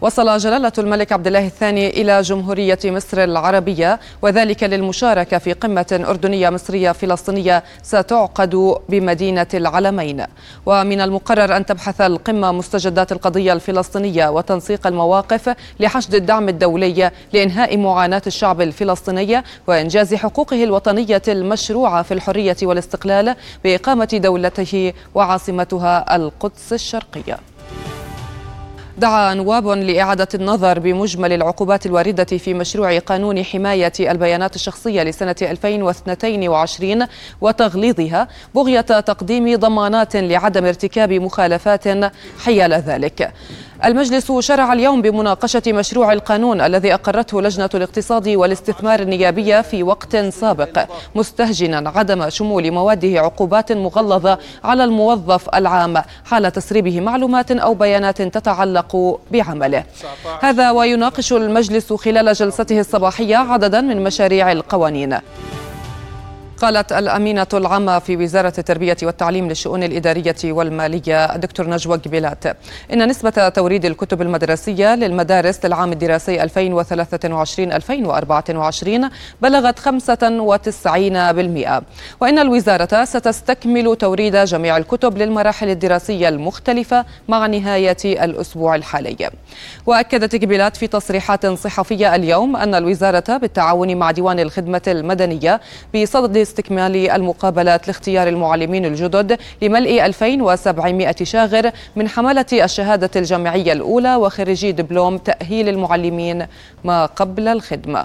وصل جلالة الملك عبد الله الثاني إلى جمهورية مصر العربية وذلك للمشاركة في قمة أردنية مصرية فلسطينية ستعقد بمدينة العلمين. ومن المقرر أن تبحث القمة مستجدات القضية الفلسطينية وتنسيق المواقف لحشد الدعم الدولي لإنهاء معاناة الشعب الفلسطيني وإنجاز حقوقه الوطنية المشروعة في الحرية والاستقلال بإقامة دولته وعاصمتها القدس الشرقية. دعا نواب لإعادة النظر بمجمل العقوبات الواردة في مشروع قانون حماية البيانات الشخصية لسنة 2022 وتغليظها بغية تقديم ضمانات لعدم ارتكاب مخالفات حيال ذلك. المجلس شرع اليوم بمناقشة مشروع القانون الذي أقرته لجنة الاقتصاد والاستثمار النيابية في وقت سابق مستهجنا عدم شمول مواده عقوبات مغلظة على الموظف العام حال تسريبه معلومات أو بيانات تتعلق بعمله. هذا ويناقش المجلس خلال جلسته الصباحية عددا من مشاريع القوانين. قالت الأمينة العامة في وزارة التربية والتعليم للشؤون الإدارية والمالية الدكتور نجوى جبيلات إن نسبة توريد الكتب المدرسية للمدارس للعام الدراسي 2023-2024 بلغت 95% وإن الوزارة ستستكمل توريد جميع الكتب للمراحل الدراسية المختلفة مع نهاية الأسبوع الحالي. وأكدت جبيلات في تصريحات صحفية اليوم أن الوزارة بالتعاون مع ديوان الخدمة المدنية بصدد استكمال المقابلات لاختيار المعلمين الجدد لملء 2700 شاغر من حملة الشهادة الجامعية الأولى وخريجي دبلوم تأهيل المعلمين ما قبل الخدمة.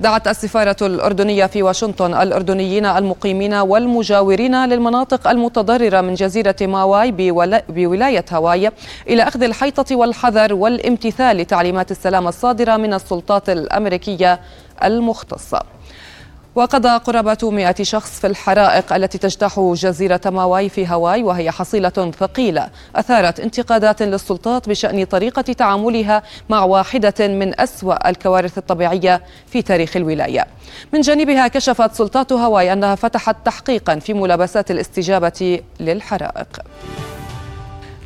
دعت السفارة الأردنية في واشنطن الأردنيين المقيمين والمجاورين للمناطق المتضررة من جزيرة ماواي بولاية هاواي إلى أخذ الحيطة والحذر والامتثال لتعليمات السلامة الصادرة من السلطات الأمريكية المختصة. وقضى قرابة 100 شخص في الحرائق التي تجتاح جزيرة ماواي في هاواي وهي حصيلة ثقيلة. أثارت انتقادات للسلطات بشأن طريقة تعاملها مع واحدة من أسوأ الكوارث الطبيعية في تاريخ الولاية. من جانبها كشفت سلطات هاواي أنها فتحت تحقيقا في ملابسات الاستجابة للحرائق.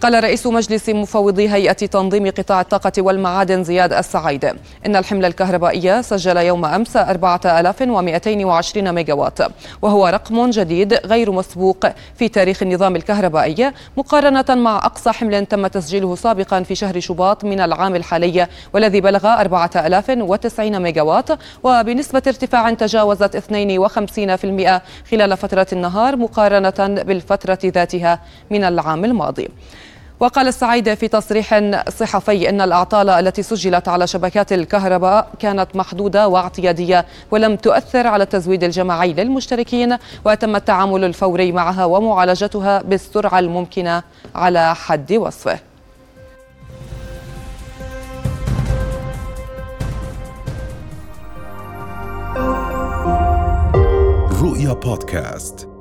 قال رئيس مجلس مفوضي هيئة تنظيم قطاع الطاقة والمعادن زياد السعيد إن الحملة الكهربائية سجل يوم أمس 4220 ميجاوات وهو رقم جديد غير مسبوق في تاريخ النظام الكهربائي مقارنة مع أقصى حمل تم تسجيله سابقا في شهر شباط من العام الحالي والذي بلغ 4090 ميجاوات وبنسبة ارتفاع تجاوزت 52% خلال فترة النهار مقارنة بالفترة ذاتها من العام الماضي. وقال السعيد في تصريح صحفي إن الأعطال التي سجلت على شبكات الكهرباء كانت محدودة واعتيادية ولم تؤثر على التزويد الجماعي للمشتركين وتم التعامل الفوري معها ومعالجتها بالسرعة الممكنة على حد وصفه. رؤيا بودكاست.